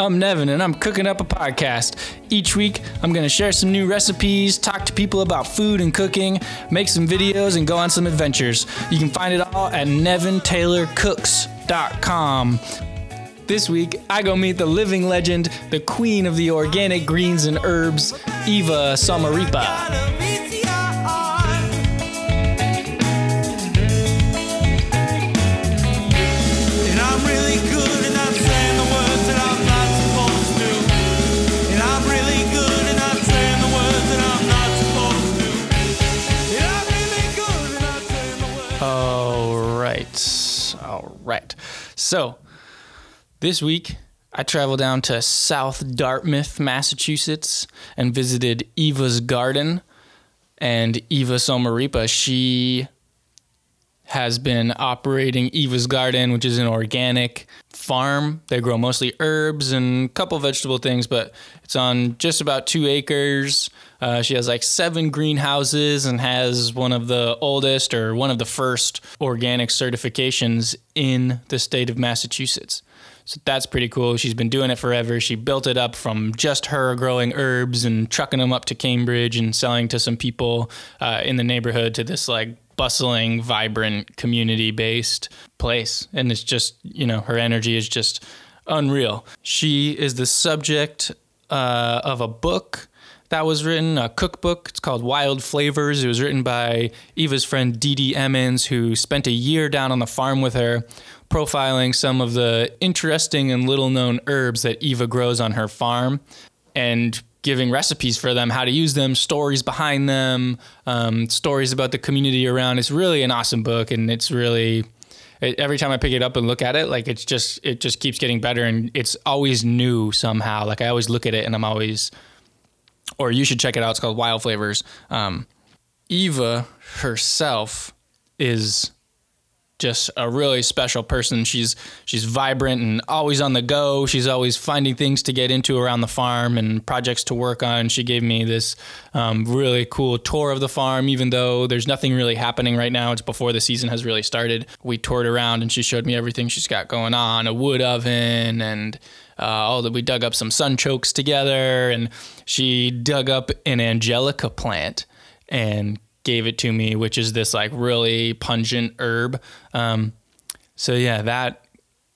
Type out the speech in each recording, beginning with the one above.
I'm Nevin, and I'm cooking up a podcast. Each week, I'm going to share some new recipes, talk to people about food and cooking, make some videos, and go on some adventures. You can find it all at nevintaylorcooks.com. This week, I go meet the living legend, the queen of the organic greens and herbs, Eva Sommaripa. Right. So, this week, I traveled down to South Dartmouth, Massachusetts, and visited Eva's garden. And Eva Sommaripa, she has been operating Eva's Garden, which is an organic farm. They grow mostly herbs and a couple vegetable things, but it's on just about two acres. Uh, she has like seven greenhouses and has one of the oldest or one of the first organic certifications in the state of Massachusetts. So that's pretty cool. She's been doing it forever. She built it up from just her growing herbs and trucking them up to Cambridge and selling to some people uh, in the neighborhood to this like bustling, vibrant, community based place. And it's just, you know, her energy is just unreal. She is the subject uh, of a book that was written, a cookbook. It's called Wild Flavors. It was written by Eva's friend Didi Emmons, who spent a year down on the farm with her, profiling some of the interesting and little known herbs that Eva grows on her farm and giving recipes for them, how to use them, stories behind them, um, stories about the community around. It's really an awesome book, and it's really it, every time I pick it up and look at it, like it's just it just keeps getting better, and it's always new somehow. Like I always look at it, and I'm always, or you should check it out. It's called Wild Flavors. Um, Eva herself is just a really special person. She's she's vibrant and always on the go. She's always finding things to get into around the farm and projects to work on. She gave me this um, really cool tour of the farm, even though there's nothing really happening right now. It's before the season has really started. We toured around and she showed me everything she's got going on: a wood oven and. Uh, all that we dug up some sun chokes together, and she dug up an angelica plant and gave it to me, which is this like really pungent herb. Um, so yeah, that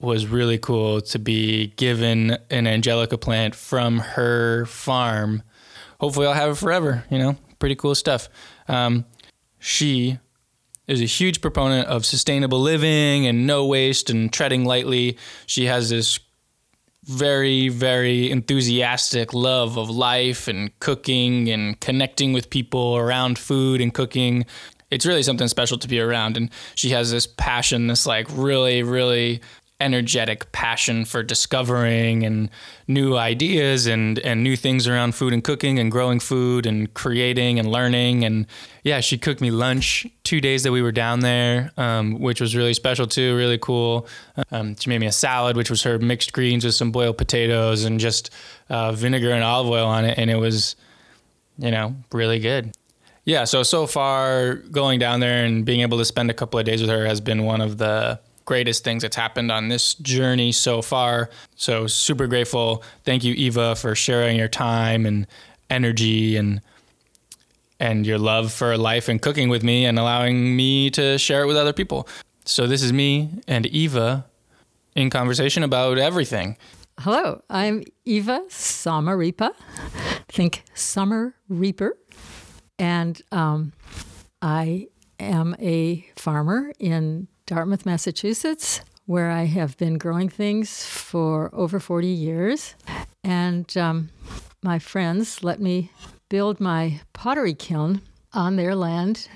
was really cool to be given an angelica plant from her farm. Hopefully, I'll have it forever. You know, pretty cool stuff. Um, she is a huge proponent of sustainable living and no waste and treading lightly. She has this very, very enthusiastic love of life and cooking and connecting with people around food and cooking. It's really something special to be around. And she has this passion, this like really, really energetic passion for discovering and new ideas and and new things around food and cooking and growing food and creating and learning. And yeah she cooked me lunch two days that we were down there um, which was really special too really cool. Um, she made me a salad which was her mixed greens with some boiled potatoes and just uh, vinegar and olive oil on it. And it was you know really good. Yeah so so far going down there and being able to spend a couple of days with her has been one of the greatest things that's happened on this journey so far. So super grateful. Thank you, Eva, for sharing your time and energy and and your love for life and cooking with me and allowing me to share it with other people. So this is me and Eva in conversation about everything. Hello, I'm Eva Sommaripa. Think summer reaper. And um, I am a farmer in Dartmouth, Massachusetts, where I have been growing things for over 40 years. And um, my friends let me build my pottery kiln on their land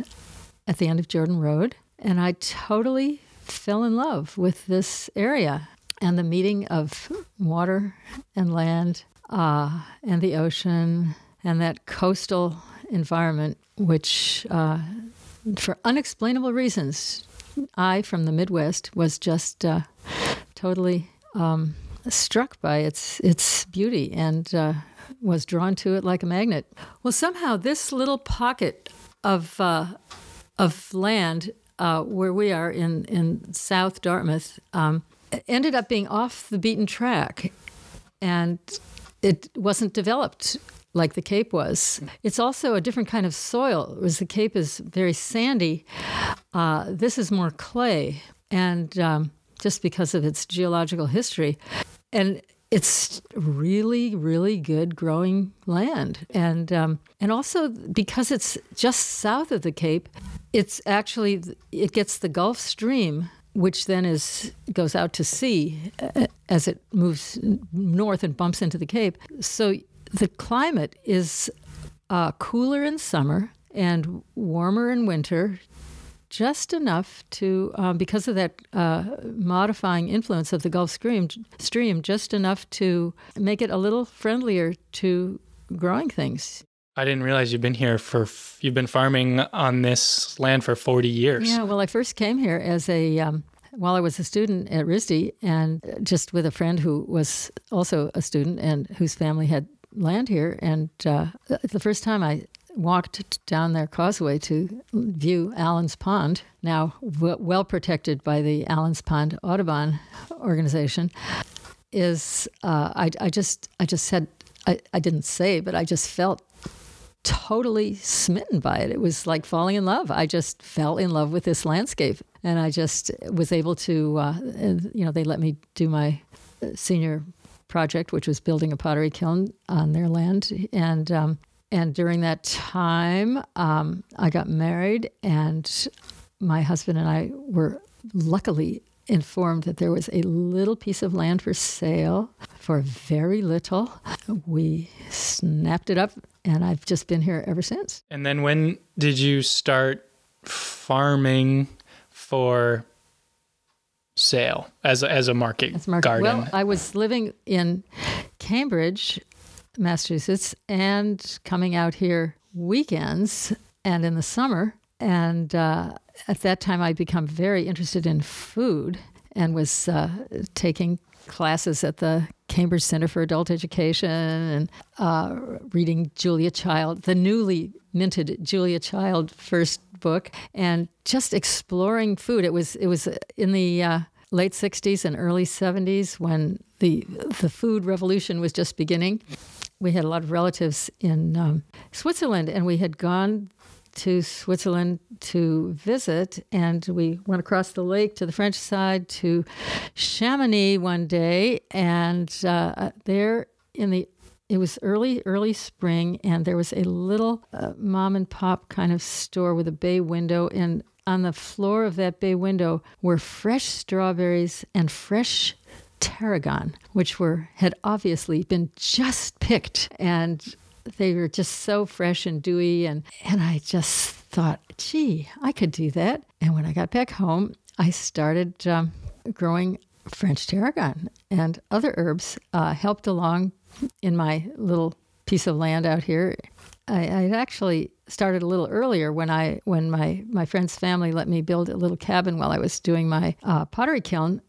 at the end of Jordan Road. And I totally fell in love with this area and the meeting of water and land uh, and the ocean and that coastal environment, which, uh, for unexplainable reasons, I from the Midwest was just uh, totally um, struck by its its beauty and uh, was drawn to it like a magnet. Well, somehow this little pocket of uh, of land uh, where we are in in South Dartmouth um, ended up being off the beaten track. and it wasn't developed like the Cape was. It's also a different kind of soil, whereas the Cape is very sandy. Uh, this is more clay, and um, just because of its geological history, and it's really, really good growing land, and um, and also because it's just south of the Cape, it's actually it gets the Gulf Stream which then is goes out to sea uh, as it moves north and bumps into the Cape. So the climate is uh, cooler in summer and warmer in winter, just enough to, um, because of that uh, modifying influence of the Gulf Stream, stream, just enough to make it a little friendlier to growing things. I didn't realize you've been here for you've been farming on this land for 40 years. Yeah, well, I first came here as a um, while I was a student at RISD, and just with a friend who was also a student and whose family had land here. And uh, the first time I walked down their causeway to view Allen's Pond, now w- well protected by the Allen's Pond Audubon organization, is uh, I, I just I just said I, I didn't say, but I just felt totally smitten by it. It was like falling in love. I just fell in love with this landscape, and I just was able to, uh, you know, they let me do my senior project, which was building a pottery kiln on their land, and um, and during that time, um, I got married, and my husband and I were luckily informed that there was a little piece of land for sale for very little. We snapped it up, and I've just been here ever since. And then when did you start farming for sale as a, as a market, As market- garden? Well, I was living in Cambridge, Massachusetts, and coming out here weekends and in the summer. And uh, at that time, I'd become very interested in food and was uh, taking classes at the Cambridge Center for Adult Education and uh, reading Julia Child, the newly minted Julia Child first book, and just exploring food. It was it was in the uh, late '60s and early '70s when the the food revolution was just beginning. We had a lot of relatives in um, Switzerland, and we had gone to Switzerland to visit, and we went across the lake to the French side to Chamonix one day, and uh, there in the it was early early spring, and there was a little uh, mom and pop kind of store with a bay window, and on the floor of that bay window were fresh strawberries and fresh tarragon, which were had obviously been just picked and they were just so fresh and dewy and and I just thought, gee, I could do that. And when I got back home, I started um, growing French tarragon and other herbs. Uh, helped along in my little piece of land out here. I, actually started a little earlier when I when my my friend's family let me build a little cabin while I was doing my uh, pottery kiln.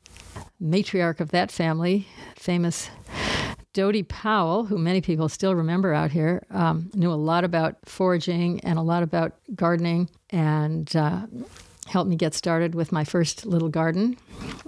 Matriarch of that family, famous Dodie Powell, who many people still remember out here, um, knew a lot about foraging and a lot about gardening and uh, helped me get started with my first little garden,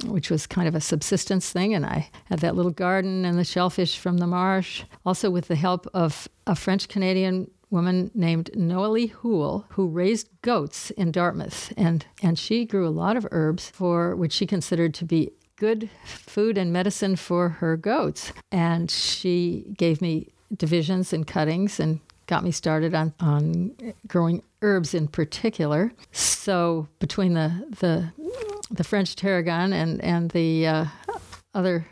which was kind of a subsistence thing. And I had that little garden and the shellfish from the marsh, also with the help of a French Canadian woman named Noelie Houle, who raised goats in Dartmouth. And, and she grew a lot of herbs for which she considered to be good food and medicine for her goats. And she gave me divisions and cuttings and got me started on, on growing herbs in particular. So between the the, the French tarragon and and the uh, other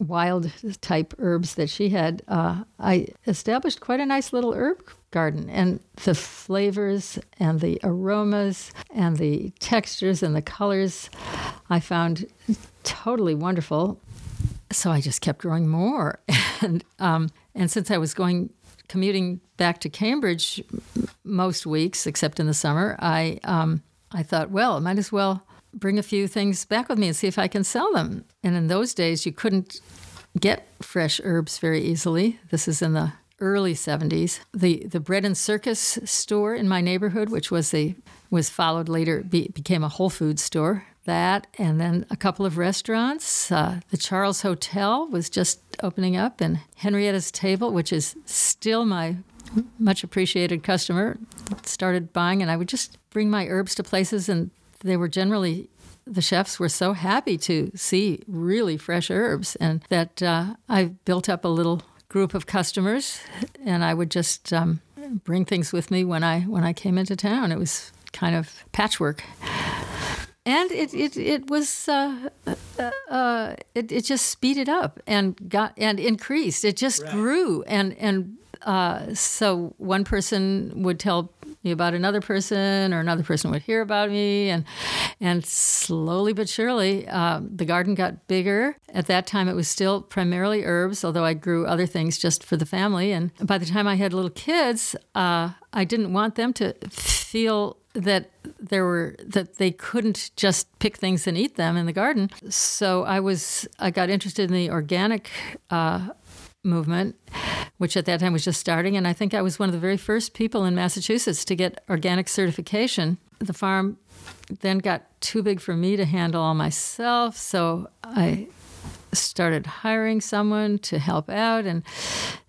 wild type herbs that she had, uh, I established quite a nice little herb garden. And the flavors and the aromas and the textures and the colors I found totally wonderful. So I just kept growing more. And, um, and since I was going commuting back to Cambridge most weeks, except in the summer, I, um, I thought, well, I might as well bring a few things back with me and see if I can sell them. And in those days, you couldn't get fresh herbs very easily. This is in the early 70s. The the bread and circus store in my neighborhood, which was a was followed later be, became a Whole Foods store. That, and then a couple of restaurants. Uh, the Charles Hotel was just opening up, and Henrietta's Table, which is still my much appreciated customer, started buying, and I would just bring my herbs to places, and they were generally the chefs were so happy to see really fresh herbs, and that uh, I built up a little group of customers, and I would just um, bring things with me when I when I came into town. It was kind of patchwork. And it it, it was uh, uh, uh, it, it just speeded up and got and increased. It just grew and and uh, so one person would tell me about another person, or another person would hear about me, and and slowly but surely, uh, the garden got bigger. At that time, it was still primarily herbs, although I grew other things just for the family. And by the time I had little kids, uh, I didn't want them to feel that there were that they couldn't just pick things and eat them in the garden. So I was I got interested in the organic uh, movement, which at that time was just starting. And I think I was one of the very first people in Massachusetts to get organic certification. The farm then got too big for me to handle all myself. So I started hiring someone to help out, and,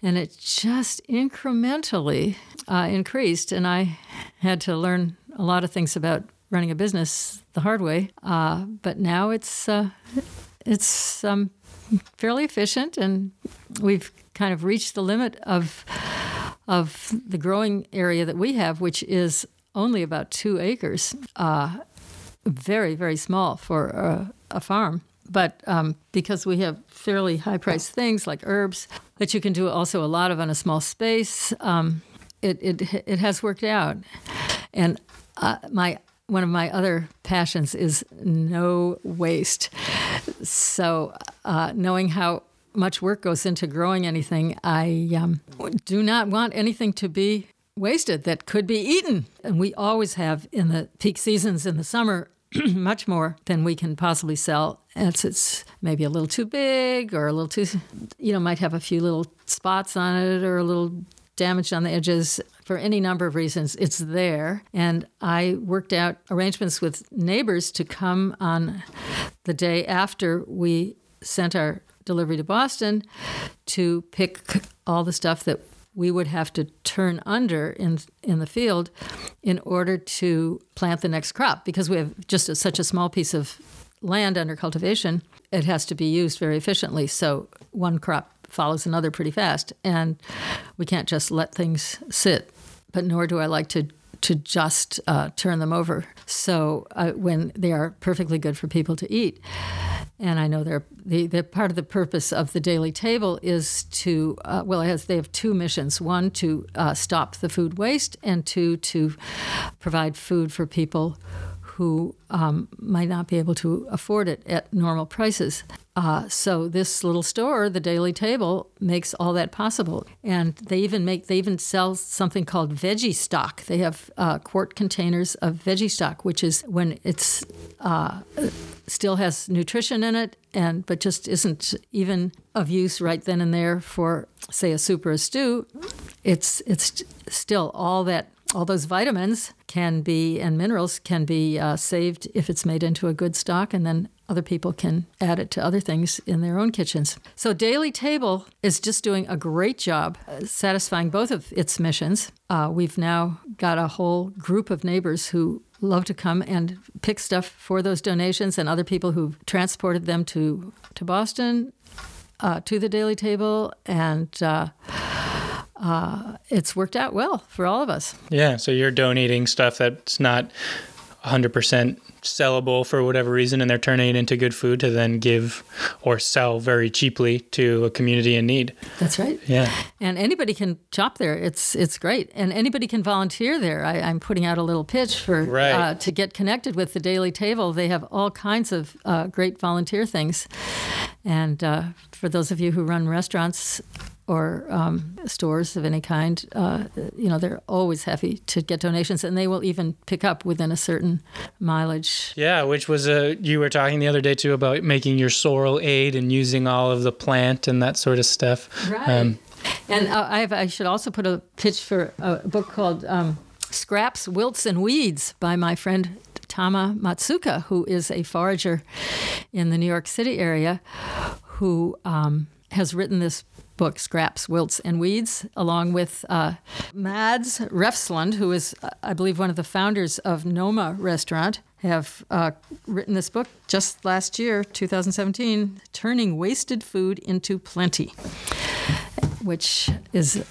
and it just incrementally uh, increased. And I had to learn a lot of things about running a business the hard way. Uh, but now it's, uh, it's um, fairly efficient, and we've kind of reached the limit of of the growing area that we have, which is only about two acres. Uh, very very small for a, a farm. But um, because we have fairly high priced things like herbs that you can do also a lot of on a small space, um, it, it it has worked out. And uh, my one of my other passions is no waste. So, uh, knowing how much work goes into growing anything, I um, do not want anything to be wasted that could be eaten. And we always have in the peak seasons in the summer much more than we can possibly sell. It's, it's maybe a little too big or a little too, you know, might have a few little spots on it or a little damaged on the edges for any number of reasons. It's there. And I worked out arrangements with neighbors to come on the day after we sent our delivery to Boston to pick all the stuff that we would have to turn under in in the field in order to plant the next crop because we have just a, such a small piece of land under cultivation it has to be used very efficiently so one crop follows another pretty fast. And we can't just let things sit but nor do I like to to just uh, turn them over. So uh, when they are perfectly good for people to eat and I know they're the, the part of the purpose of the daily table is to uh, well, has they have two missions: one to uh, stop the food waste, and two to provide food for people who um, might not be able to afford it at normal prices. Uh, so this little store, the Daily Table, makes all that possible, and they even make they even sell something called veggie stock. They have uh, quart containers of veggie stock, which is when it's uh, still has nutrition in it, and but just isn't even of use right then and there for say a soup or a stew. It's it's still all that all those vitamins can be and minerals can be uh, saved if it's made into a good stock, and then other people can add it to other things in their own kitchens. So Daily Table is just doing a great job uh, satisfying both of its missions. Uh, we've now got a whole group of neighbors who love to come and pick stuff for those donations, and other people who've transported them to to Boston. Uh, to the daily table, and uh, uh, it's worked out well for all of us. Yeah, so you're donating stuff that's not 100% sellable for whatever reason, and they're turning it into good food to then give or sell very cheaply to a community in need. That's right. Yeah. And anybody can shop there. It's it's great, and anybody can volunteer there. I, I'm putting out a little pitch for Right. uh, to get connected with the Daily Table. They have all kinds of uh, great volunteer things, and uh, for those of you who run restaurants or um, stores of any kind, uh, you know they're always happy to get donations, and they will even pick up within a certain mileage. Yeah, which was a you were talking the other day too about making your sorrel aid and using all of the plant and that sort of stuff. Right. Um, and uh, I, have, I should also put a pitch for a book called um, Scraps, Wilts, and Weeds by my friend Tama Matsuoka, who is a forager in the New York City area, who um, has written this book, Scraps, Wilts, and Weeds, along with uh, Mads Refslund, who is, I believe, one of the founders of Noma Restaurant, have uh, written this book just last year, 2017, Turning Wasted Food into Plenty, which is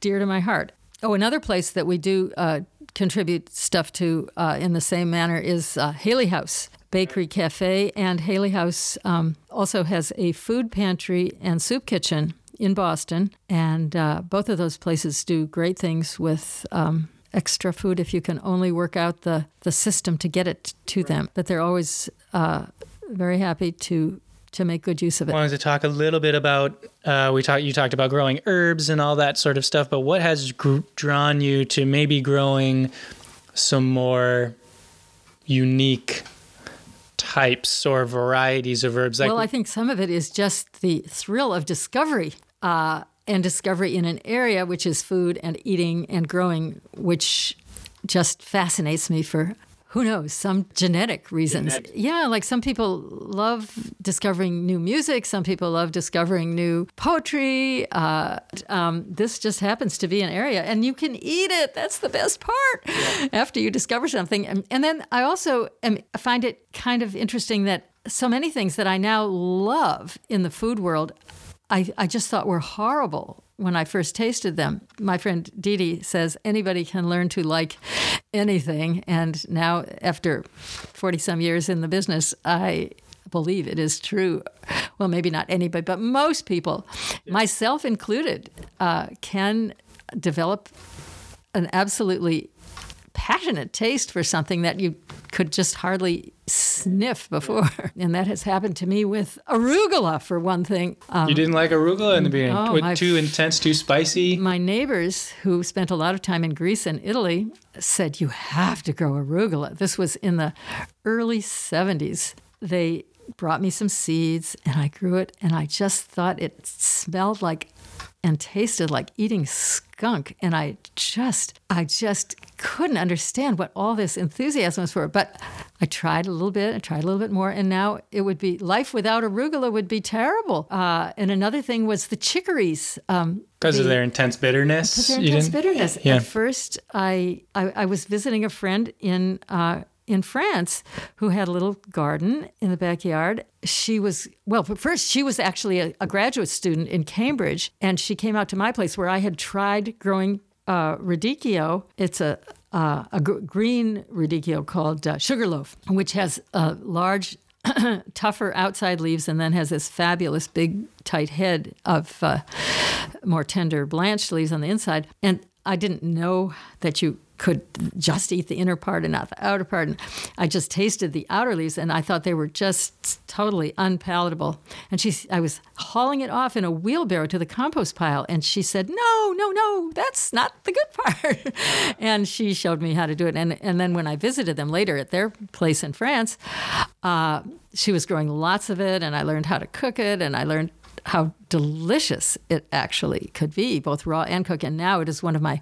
dear to my heart. Oh, another place that we do uh, contribute stuff to uh, in the same manner is uh, Haley House Bakery Cafe, and Haley House um, also has a food pantry and soup kitchen in Boston, and uh, both of those places do great things with. Um, extra food if you can only work out the, the system to get it to them. But they're always uh, very happy to to make good use of it. I wanted to talk a little bit about uh, we talked you talked about growing herbs and all that sort of stuff but what has gr- drawn you to maybe growing some more unique types or varieties of herbs like well, I think some of it is just the thrill of discovery. Uh, and discovery in an area which is food and eating and growing, which just fascinates me for who knows some genetic reasons. Genetic. Yeah, like some people love discovering new music, some people love discovering new poetry. Uh, um, this just happens to be an area, and you can eat it. That's the best part. After you discover something, and, and then I also am, find it kind of interesting that so many things that I now love in the food world I, I just thought were horrible when I first tasted them. My friend Didi says anybody can learn to like anything. And now, after 40 some years in the business, I believe it is true. Well, maybe not anybody, but most people, myself included, uh, can develop an absolutely passionate taste for something that you could just hardly sniff before. And that has happened to me with arugula, for one thing. Um, you didn't like arugula in the beginning Oh, my- too intense too spicy my neighbors who spent a lot of time in Greece and Italy said, You have to grow arugula. This was in the early 70s. They brought me some seeds and I grew it, and I just thought it smelled like and tasted like eating skunk. And I just, I just couldn't understand what all this enthusiasm was for. But I tried a little bit, I tried a little bit more, and now it would be life without arugula would be terrible. Uh, and another thing was the chicories. Um, because of their intense bitterness their you intense didn't bitterness. Yeah. At first, I, I I was visiting a friend in uh, in France who had a little garden in the backyard. She was well. First, she was actually a, a graduate student in Cambridge, and she came out to my place where I had tried growing uh, radicchio. It's a uh, a gr- green radicchio called uh, sugarloaf, which has a large tougher outside leaves and then has this fabulous big tight head of uh, more tender blanched leaves on the inside. And I didn't know that you could just eat the inner part and not the outer part. And I just tasted the outer leaves and I thought they were just totally unpalatable. And she, I was hauling it off in a wheelbarrow to the compost pile. And she said, No, no, no, that's not the good part. and she showed me how to do it. And, and then when I visited them later at their place in France, uh, she was growing lots of it. And I learned how to cook it. And I learned how delicious it actually could be, both raw and cooked. And now it is one of my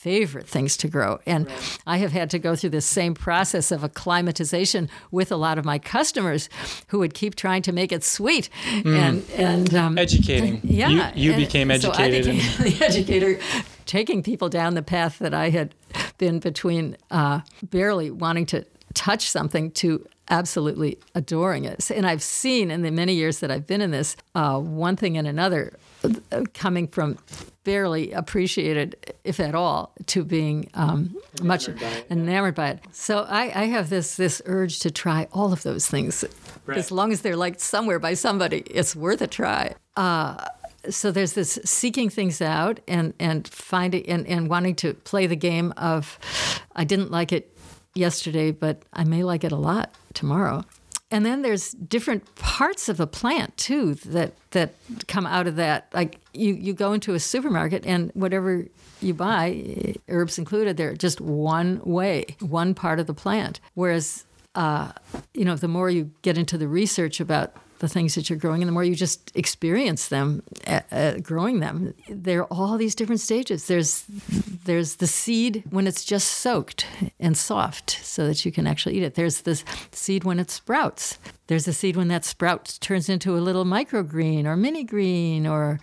favorite things to grow. And I have had to go through this same process of acclimatization with a lot of my customers who would keep trying to make it sweet. And, and um, educating yeah. you, you became so I became and the educator, taking people down the path that I had been between uh, barely wanting to touch something to absolutely adoring it. And I've seen in the many years that I've been in this, uh, one thing and another, coming from barely appreciated, if at all, to being um, much enamored by it. So I, I have this this urge to try all of those things, as long as they're liked somewhere by somebody. It's worth a try so there's this seeking things out and and finding and, and wanting to play the game of I didn't like it yesterday, but I may like it a lot tomorrow. And then there's different parts of a plant too that that come out of that. Like you, you go into a supermarket and whatever you buy, herbs included, they're just one way, one part of the plant. Whereas uh, you know, the more you get into the research about the things that you're growing, and the more you just experience them uh, uh, growing them, there are all these different stages. There's there's the seed when it's just soaked and soft so that you can actually eat it. There's the seed when it sprouts. There's a seed when that sprout turns into a little microgreen or mini green or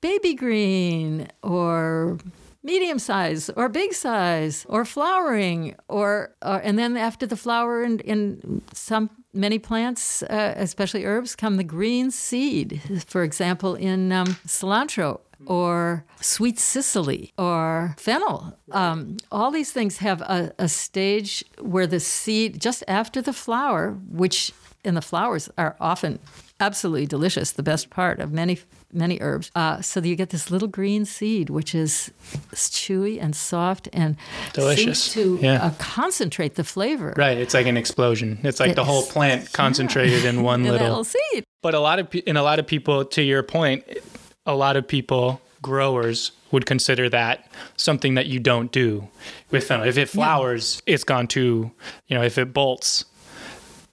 baby green or medium size or big size or flowering or, or and then after the flower and in some many plants uh, especially herbs come the green seed. For example in um, cilantro or sweet cicely or fennel. Um, all these things have a, a stage where the seed just after the flower which and the flowers are often absolutely delicious the best part of many many herbs. Uh, so you get this little green seed, which is chewy and soft and Delicious. seems to Yeah. uh, concentrate the flavor. Right. It's like an explosion. It's like the whole plant concentrated in one In little. little seed. But a lot of and a lot of people, to your point, a lot of people, growers, would consider that something that you don't do with fennel. If it flowers, it's gone too. You know, if it bolts,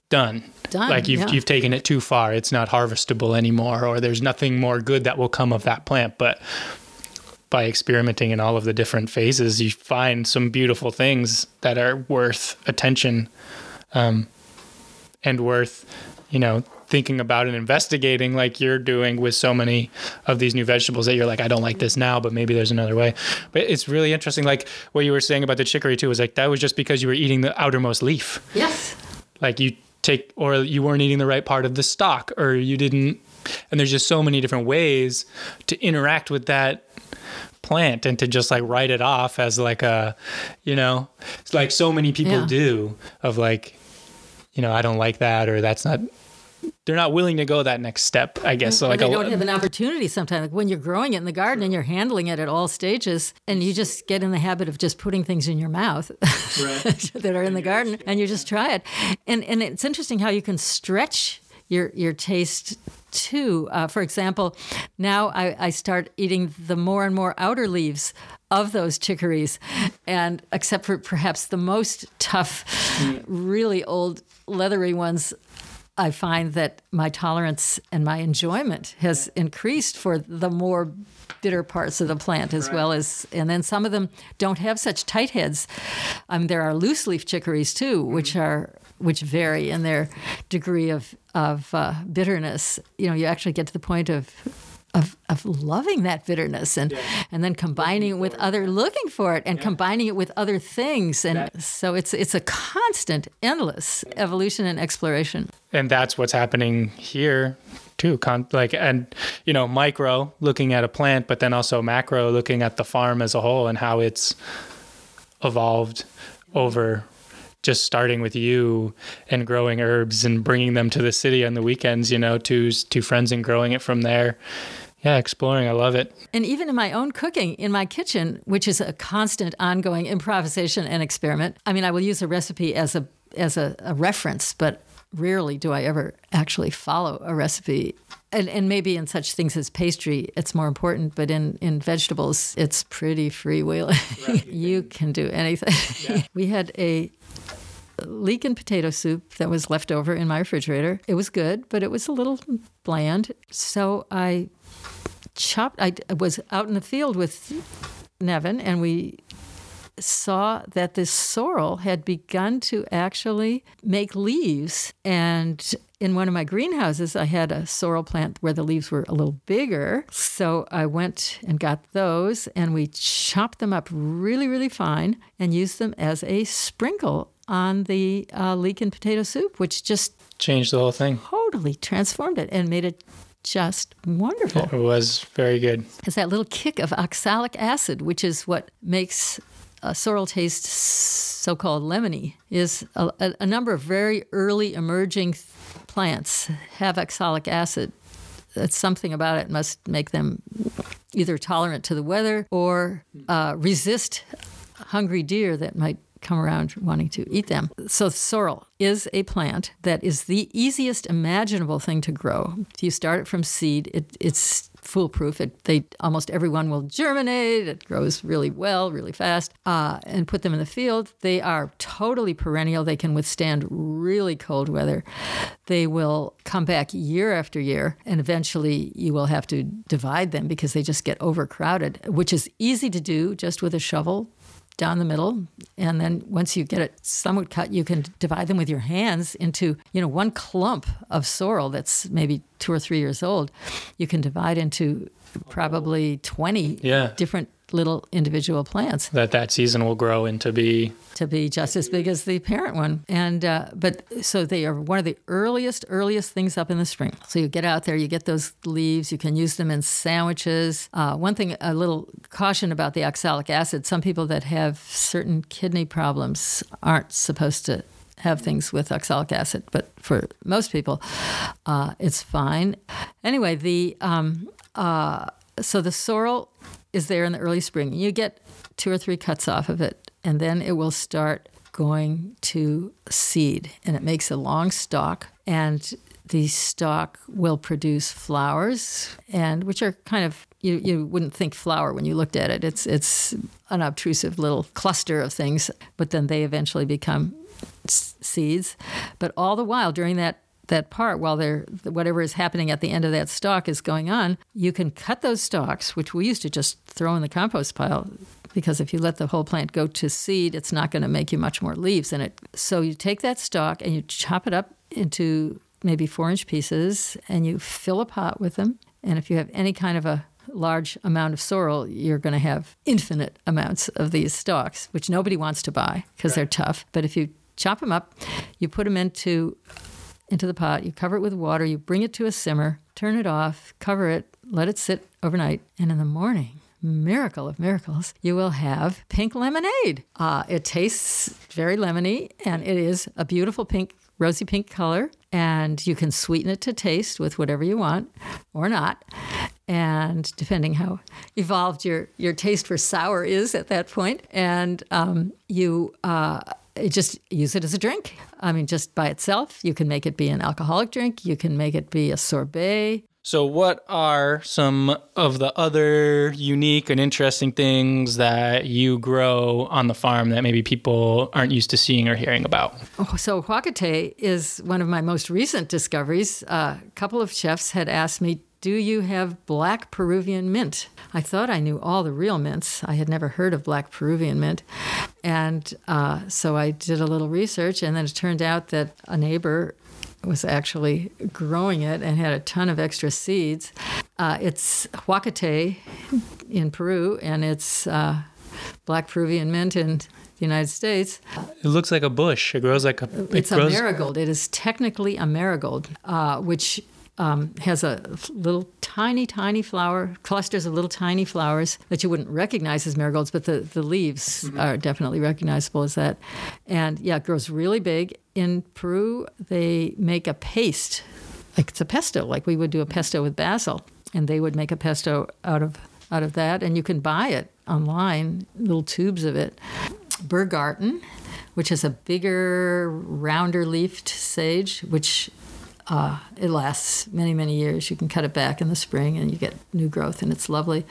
done. Done, Like you've yeah. you've taken it too far. It's not harvestable anymore, or there's nothing more good that will come of that plant. But by experimenting in all of the different phases, you find some beautiful things that are worth attention um, and worth, you know, thinking about and investigating like you're doing with so many of these new vegetables that you're like, I don't like this now, but maybe there's another way. But it's really interesting. Like what you were saying about the chicory too was like, that was just because you were eating the outermost leaf. Yes. Like you take, or you weren't eating the right part of the stock or you didn't. And there's just so many different ways to interact with that plant and to just like write it off as like a, you know, it's like so many people Yeah. do of like, you know, I don't like that or that's not. They're not willing to go that next step, I guess. So like they a, don't have an opportunity sometimes. Like when you're growing it in the garden and you're handling it at all stages, and you just get in the habit of just putting things in your mouth that are in the garden, and you just try it. And and it's interesting how you can stretch your your taste too. Uh, for example, now I, I start eating the more and more outer leaves of those chicories, and except for perhaps the most tough, really old leathery ones. I find that my tolerance and my enjoyment has increased for the more bitter parts of the plant as well as and then some of them don't have such tight heads. Um, there are loose leaf chicories too, which are which vary in their degree of of uh, bitterness. You know, you actually get to the point of of, of loving that bitterness and and then combining it with other looking for it and combining it with other things. And so it's it's a constant endless evolution and exploration. And that's what's happening here too Con- like and you know micro looking at a plant but then also macro looking at the farm as a whole and how it's evolved over just starting with you and growing herbs and bringing them to the city on the weekends you know to to friends and growing it from there yeah exploring i love it And even in my own cooking, in my kitchen, which is a constant, ongoing improvisation and experiment. I mean, I will use a recipe as a as a, a reference, but rarely do I ever actually follow a recipe. And, and maybe in such things as pastry, it's more important. But in, in vegetables, it's pretty freewheeling. you can do anything. we had a leek and potato soup that was left over in my refrigerator. It was good, but it was a little bland. So I chopped. I was out in the field with Nevin, and we saw that this sorrel had begun to actually make leaves. And in one of my greenhouses, I had a sorrel plant where the leaves were a little bigger. So I went and got those, and we chopped them up really, really fine and used them as a sprinkle on the uh, leek and potato soup, which just changed the whole thing totally transformed it and made it just wonderful. it was very good It's that little kick of oxalic acid, which is what makes a sorrel taste so-called lemony. Is a, a, a number of very early emerging th- plants have oxalic acid. That's something about it must make them either tolerant to the weather or uh, resist hungry deer that might come around wanting to eat them. So sorrel is a plant that is the easiest imaginable thing to grow. If you start it from seed, it, it's foolproof. It, they almost everyone will germinate. It grows really well, really fast, uh, and put them in the field. They are totally perennial. They can withstand really cold weather. They will come back year after year, and eventually you will have to divide them because they just get overcrowded, which is easy to do just with a shovel down the middle and then once you get it somewhat cut you can divide them with your hands into you know one clump of sorrel that's maybe two or three years old you can divide into probably 20 Yeah. different little individual plants That that season will grow into be to be just as big as the parent one. And uh, but so they are one of the earliest earliest things up in the spring. So you get out there, you get those leaves, you can use them in sandwiches. Uh, one thing, a little caution about the oxalic acid. Some people that have certain kidney problems aren't supposed to have things with oxalic acid, but for most people, uh, it's fine. Anyway, the um, uh, so the sorrel is there in the early spring. You get two or three cuts off of it, and then it will start going to seed, and it makes a long stalk, and the stalk will produce flowers, and which are kind of you, you wouldn't think flower when you looked at it. It's it's an obtrusive little cluster of things, but then they eventually become seeds. But all the while during that that part while they're whatever is happening at the end of that stalk is going on, you can cut those stalks, which we used to just throw in the compost pile because if you let the whole plant go to seed, it's not going to make you much more leaves in it. So you take that stalk and you chop it up into maybe four inch pieces and you fill a pot with them. And if you have any kind of a large amount of sorrel, you're going to have infinite amounts of these stalks, which nobody wants to buy because they're tough. But if you chop them up, you put them into into the pot, you cover it with water, you bring it to a simmer, turn it off, cover it, let it sit overnight, and in the morning, miracle of miracles, you will have pink lemonade. Uh, it tastes very lemony, and it is a beautiful pink, rosy pink color. And you can sweeten it to taste with whatever you want or not. And depending how evolved your, your taste for sour is at that point. And um, you uh, just use it as a drink. I mean, just by itself, you can make it be an alcoholic drink, you can make it be a sorbet. So, what are some of the other unique and interesting things that you grow on the farm that maybe people aren't used to seeing or hearing about? Oh, So huacatay is one of my most recent discoveries. Uh, a couple of chefs had asked me, "Do you have black Peruvian mint?" I thought I knew all the real mints. I had never heard of black Peruvian mint, and uh, so I did a little research, and then it turned out that a neighbor was actually growing it and had a ton of extra seeds. Uh, it's huacatay in Peru, and it's uh, black Peruvian mint in the United States. It looks like a bush. It grows like a. It It's a marigold. It is technically a marigold, uh, which um, has a little tiny, tiny flower, clusters of little tiny flowers that you wouldn't recognize as marigolds, but the, the leaves are definitely recognizable as that. And yeah, it grows really big. In Peru, they make a paste, like it's a pesto, like we would do a pesto with basil, and they would make a pesto out of out of that, and you can buy it online, little tubes of it. Berggarten, which is a bigger, rounder leafed sage, which uh, it lasts many, many years. You can cut it back in the spring and you get new growth, and it's lovely.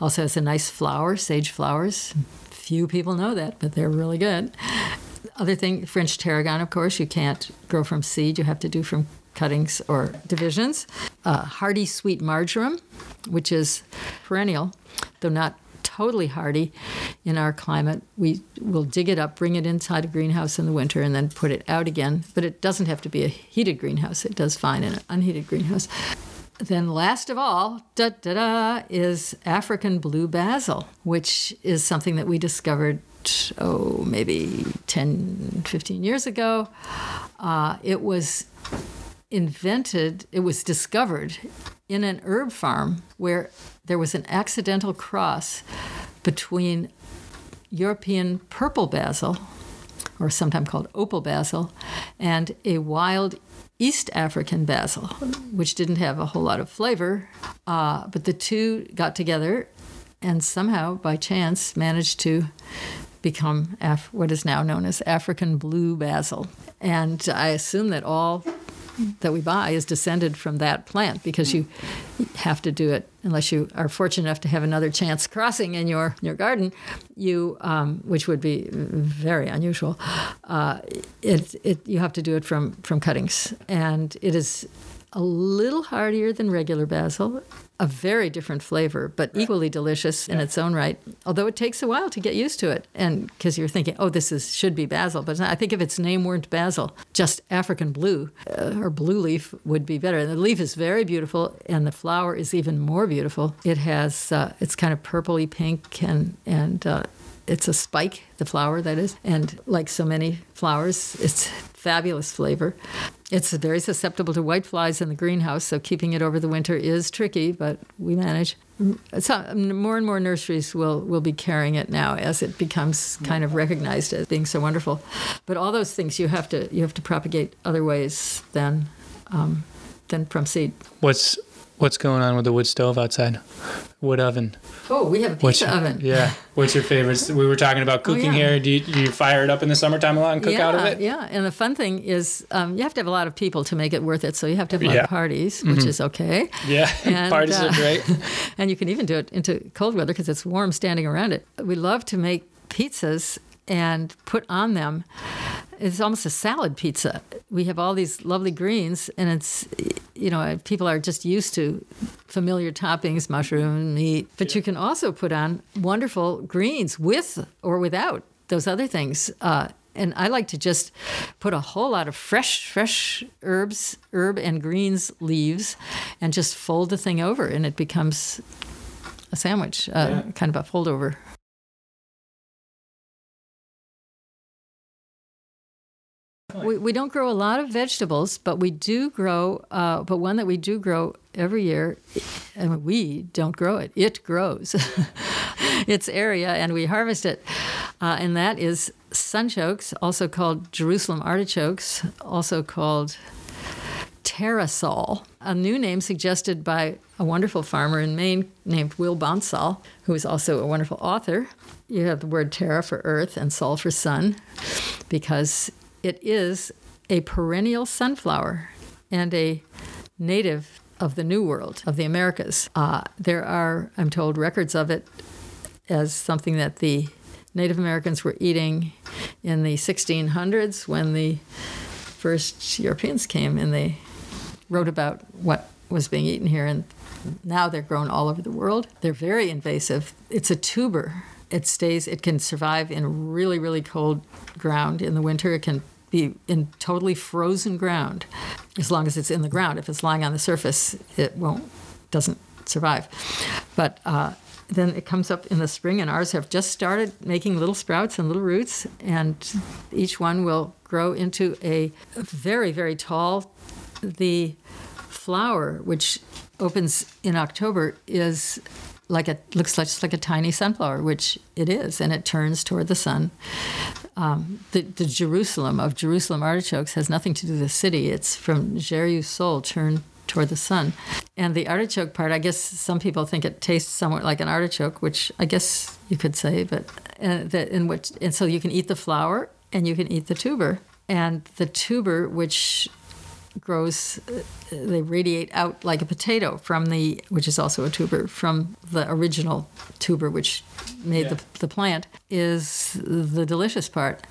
Also has a nice flower, sage flowers. Few people know that, but they're really good. Other thing, French tarragon, of course, you can't grow from seed. You have to do from cuttings or divisions. Uh, hardy sweet marjoram, which is perennial, though not totally hardy in our climate. We will dig it up, bring it inside a greenhouse in the winter, and then put it out again. But it doesn't have to be a heated greenhouse. It does fine in an unheated greenhouse. Then, last of all, da da da, is African blue basil, which is something that we discovered, oh, maybe 10, 15 years ago. Uh, it was invented, it was discovered in an herb farm where there was an accidental cross between European purple basil, or sometimes called opal basil, and a wild East African basil, which didn't have a whole lot of flavor. Uh, but the two got together and somehow, by chance, managed to become Af- what is now known as African blue basil. And I assume that all that we buy is descended from that plant because you have to do it unless you are fortunate enough to have another chance crossing in your your garden. You, um, which would be very unusual. Uh, it, it you have to do it from from cuttings, and it is a little hardier than regular basil, a very different flavor, but equally delicious in its own right. Although it takes a while to get used to it, and because you're thinking, oh, this is should be basil, but. I think if its name weren't basil, just African blue uh, or blue leaf would be better. And the leaf is very beautiful, and the flower is even more beautiful. It has uh, it's kind of purpley pink and and. Uh, it's a spike, the flower that is, and like so many flowers, it's fabulous flavor. It's very susceptible to white flies in the greenhouse, so keeping it over the winter is tricky, but we manage. So more and more nurseries will, will be carrying it now as it becomes kind of recognized as being so wonderful. But all those things you have to you have to propagate other ways than um, than from seed. What's what's going on with the wood stove outside? Wood oven. Oh, we have a What's pizza oven. Yeah. What's your favorite? We were talking about cooking yeah. here. Do you, do you fire it up in the summertime a lot and cook yeah, out of it? Yeah, and the fun thing is um, you have to have a lot of people to make it worth it. So you have to have a lot Yeah. Mm-hmm. of parties, which is okay. Yeah. And, Parties uh, are great. and you can even do it into cold weather because it's warm standing around it. We love to make pizzas and put on them. It's almost a salad pizza. We have all these lovely greens, and it's, you know, people are just used to familiar toppings, mushroom, meat. But you can also put on wonderful greens with or without those other things. Uh, and I like to just put a whole lot of fresh, fresh herbs, herb and greens leaves, and just fold the thing over, and it becomes a sandwich, uh, kind of a fold over. We, we don't grow a lot of vegetables, but we do grow, uh, but one that we do grow every year, and we don't grow it, it grows its area, and we harvest it. Uh, and that is sunchokes, also called Jerusalem artichokes, also called Terrasol, a new name suggested by a wonderful farmer in Maine named Will Bonsall, who is also a wonderful author. You have the word terra for earth and sol for sun, because it is a perennial sunflower and a native of the New World, of the Americas. Uh, there are, I'm told, records of it as something that the Native Americans were eating in the 1600s when the first Europeans came and they wrote about what was being eaten here. And now they're grown all over the world. They're very invasive. It's a tuber. It stays, it can survive in really, really cold ground in the winter. It can be in totally frozen ground as long as it's in the ground. If it's lying on the surface, it won't, doesn't survive. But uh, then it comes up in the spring, and ours have just started making little sprouts and little roots, and each one will grow into a very, very tall. The flower, which opens in October, is like a looks like, just like a tiny sunflower, which it is, and it turns toward the sun. Um, the, the Jerusalem of Jerusalem artichokes has nothing to do with the city. It's from Jeru turned toward the sun. And the artichoke part, I guess some people think it tastes somewhat like an artichoke, which I guess you could say, but uh, that in which and so you can eat the flower and you can eat the tuber. And the tuber, which grows uh, they radiate out like a potato from the which is also a tuber from the original tuber which made the, the plant is the delicious part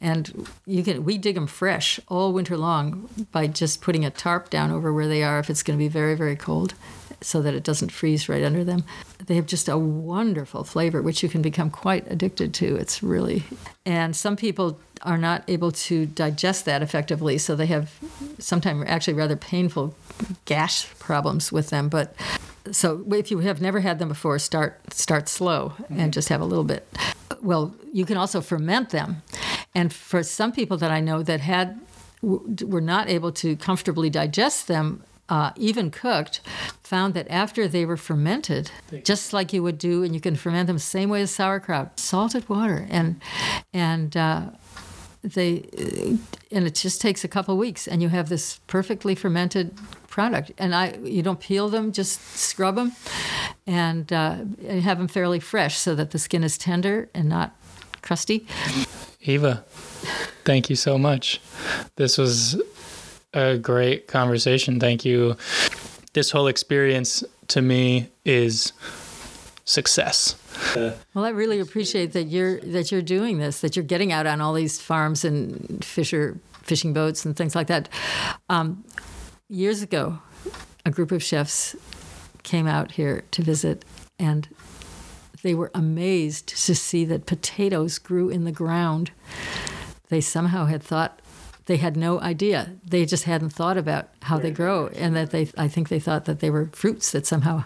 and you can we dig them fresh all winter long by just putting a tarp down over where they are if it's going to be very very cold so that it doesn't freeze right under them they have just a wonderful flavor which you can become quite addicted to it's really and some people are not able to digest that effectively, so they have sometimes actually rather painful gash problems with them. But so if you have never had them before, start start slow and just have a little bit. Well, you can also ferment them, and for some people that I know that had were not able to comfortably digest them uh, even cooked, found that after they were fermented, just like you would do, and you can ferment them same way as sauerkraut, salted water, and and uh, they and it just takes a couple weeks, and you have this perfectly fermented product. And I, you don't peel them, just scrub them, and, uh, and have them fairly fresh so that the skin is tender and not crusty. Eva, thank you so much. This was a great conversation. Thank you. This whole experience to me is success. Well, I really appreciate that you're that you're doing this. That you're getting out on all these farms and fisher fishing boats and things like that. Um, years ago, a group of chefs came out here to visit, and they were amazed to see that potatoes grew in the ground. They somehow had thought they had no idea. They just hadn't thought about how they grow, and that they I think they thought that they were fruits that somehow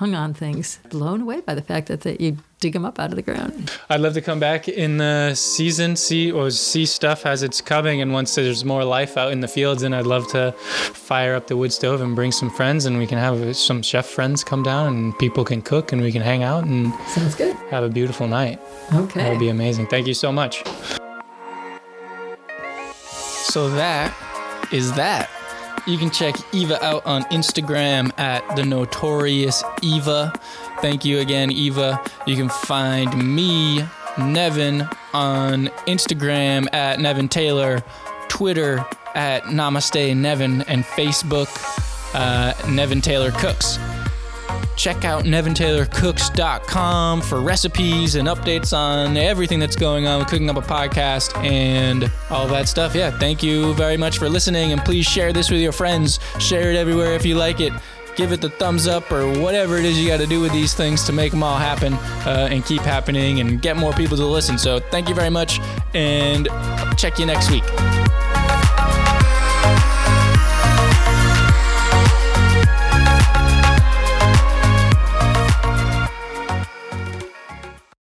hung on things. Blown away by the fact that, that you dig them up out of the ground. I'd love to come back in the season, see or see stuff as it's coming, and once there's more life out in the fields, and I'd love to fire up the wood stove and bring some friends, and we can have some chef friends come down, and people can cook, and we can hang out and Sounds good. have a beautiful night. Okay. That would be amazing. Thank you so much. So that is that. You can check Eva out on Instagram at the notorious Eva. Thank you again, Eva. You can find me, Nevin, on Instagram at Nevin Taylor, Twitter at Namaste Nevin, and Facebook uh, Nevin Taylor Cooks check out nevintaylorcooks.com for recipes and updates on everything that's going on with cooking up a podcast and all that stuff. Yeah thank you very much for listening and please share this with your friends. Share it everywhere if you like it. Give it the thumbs up or whatever it is you got to do with these things to make them all happen uh, and keep happening and get more people to listen. So thank you very much and check you next week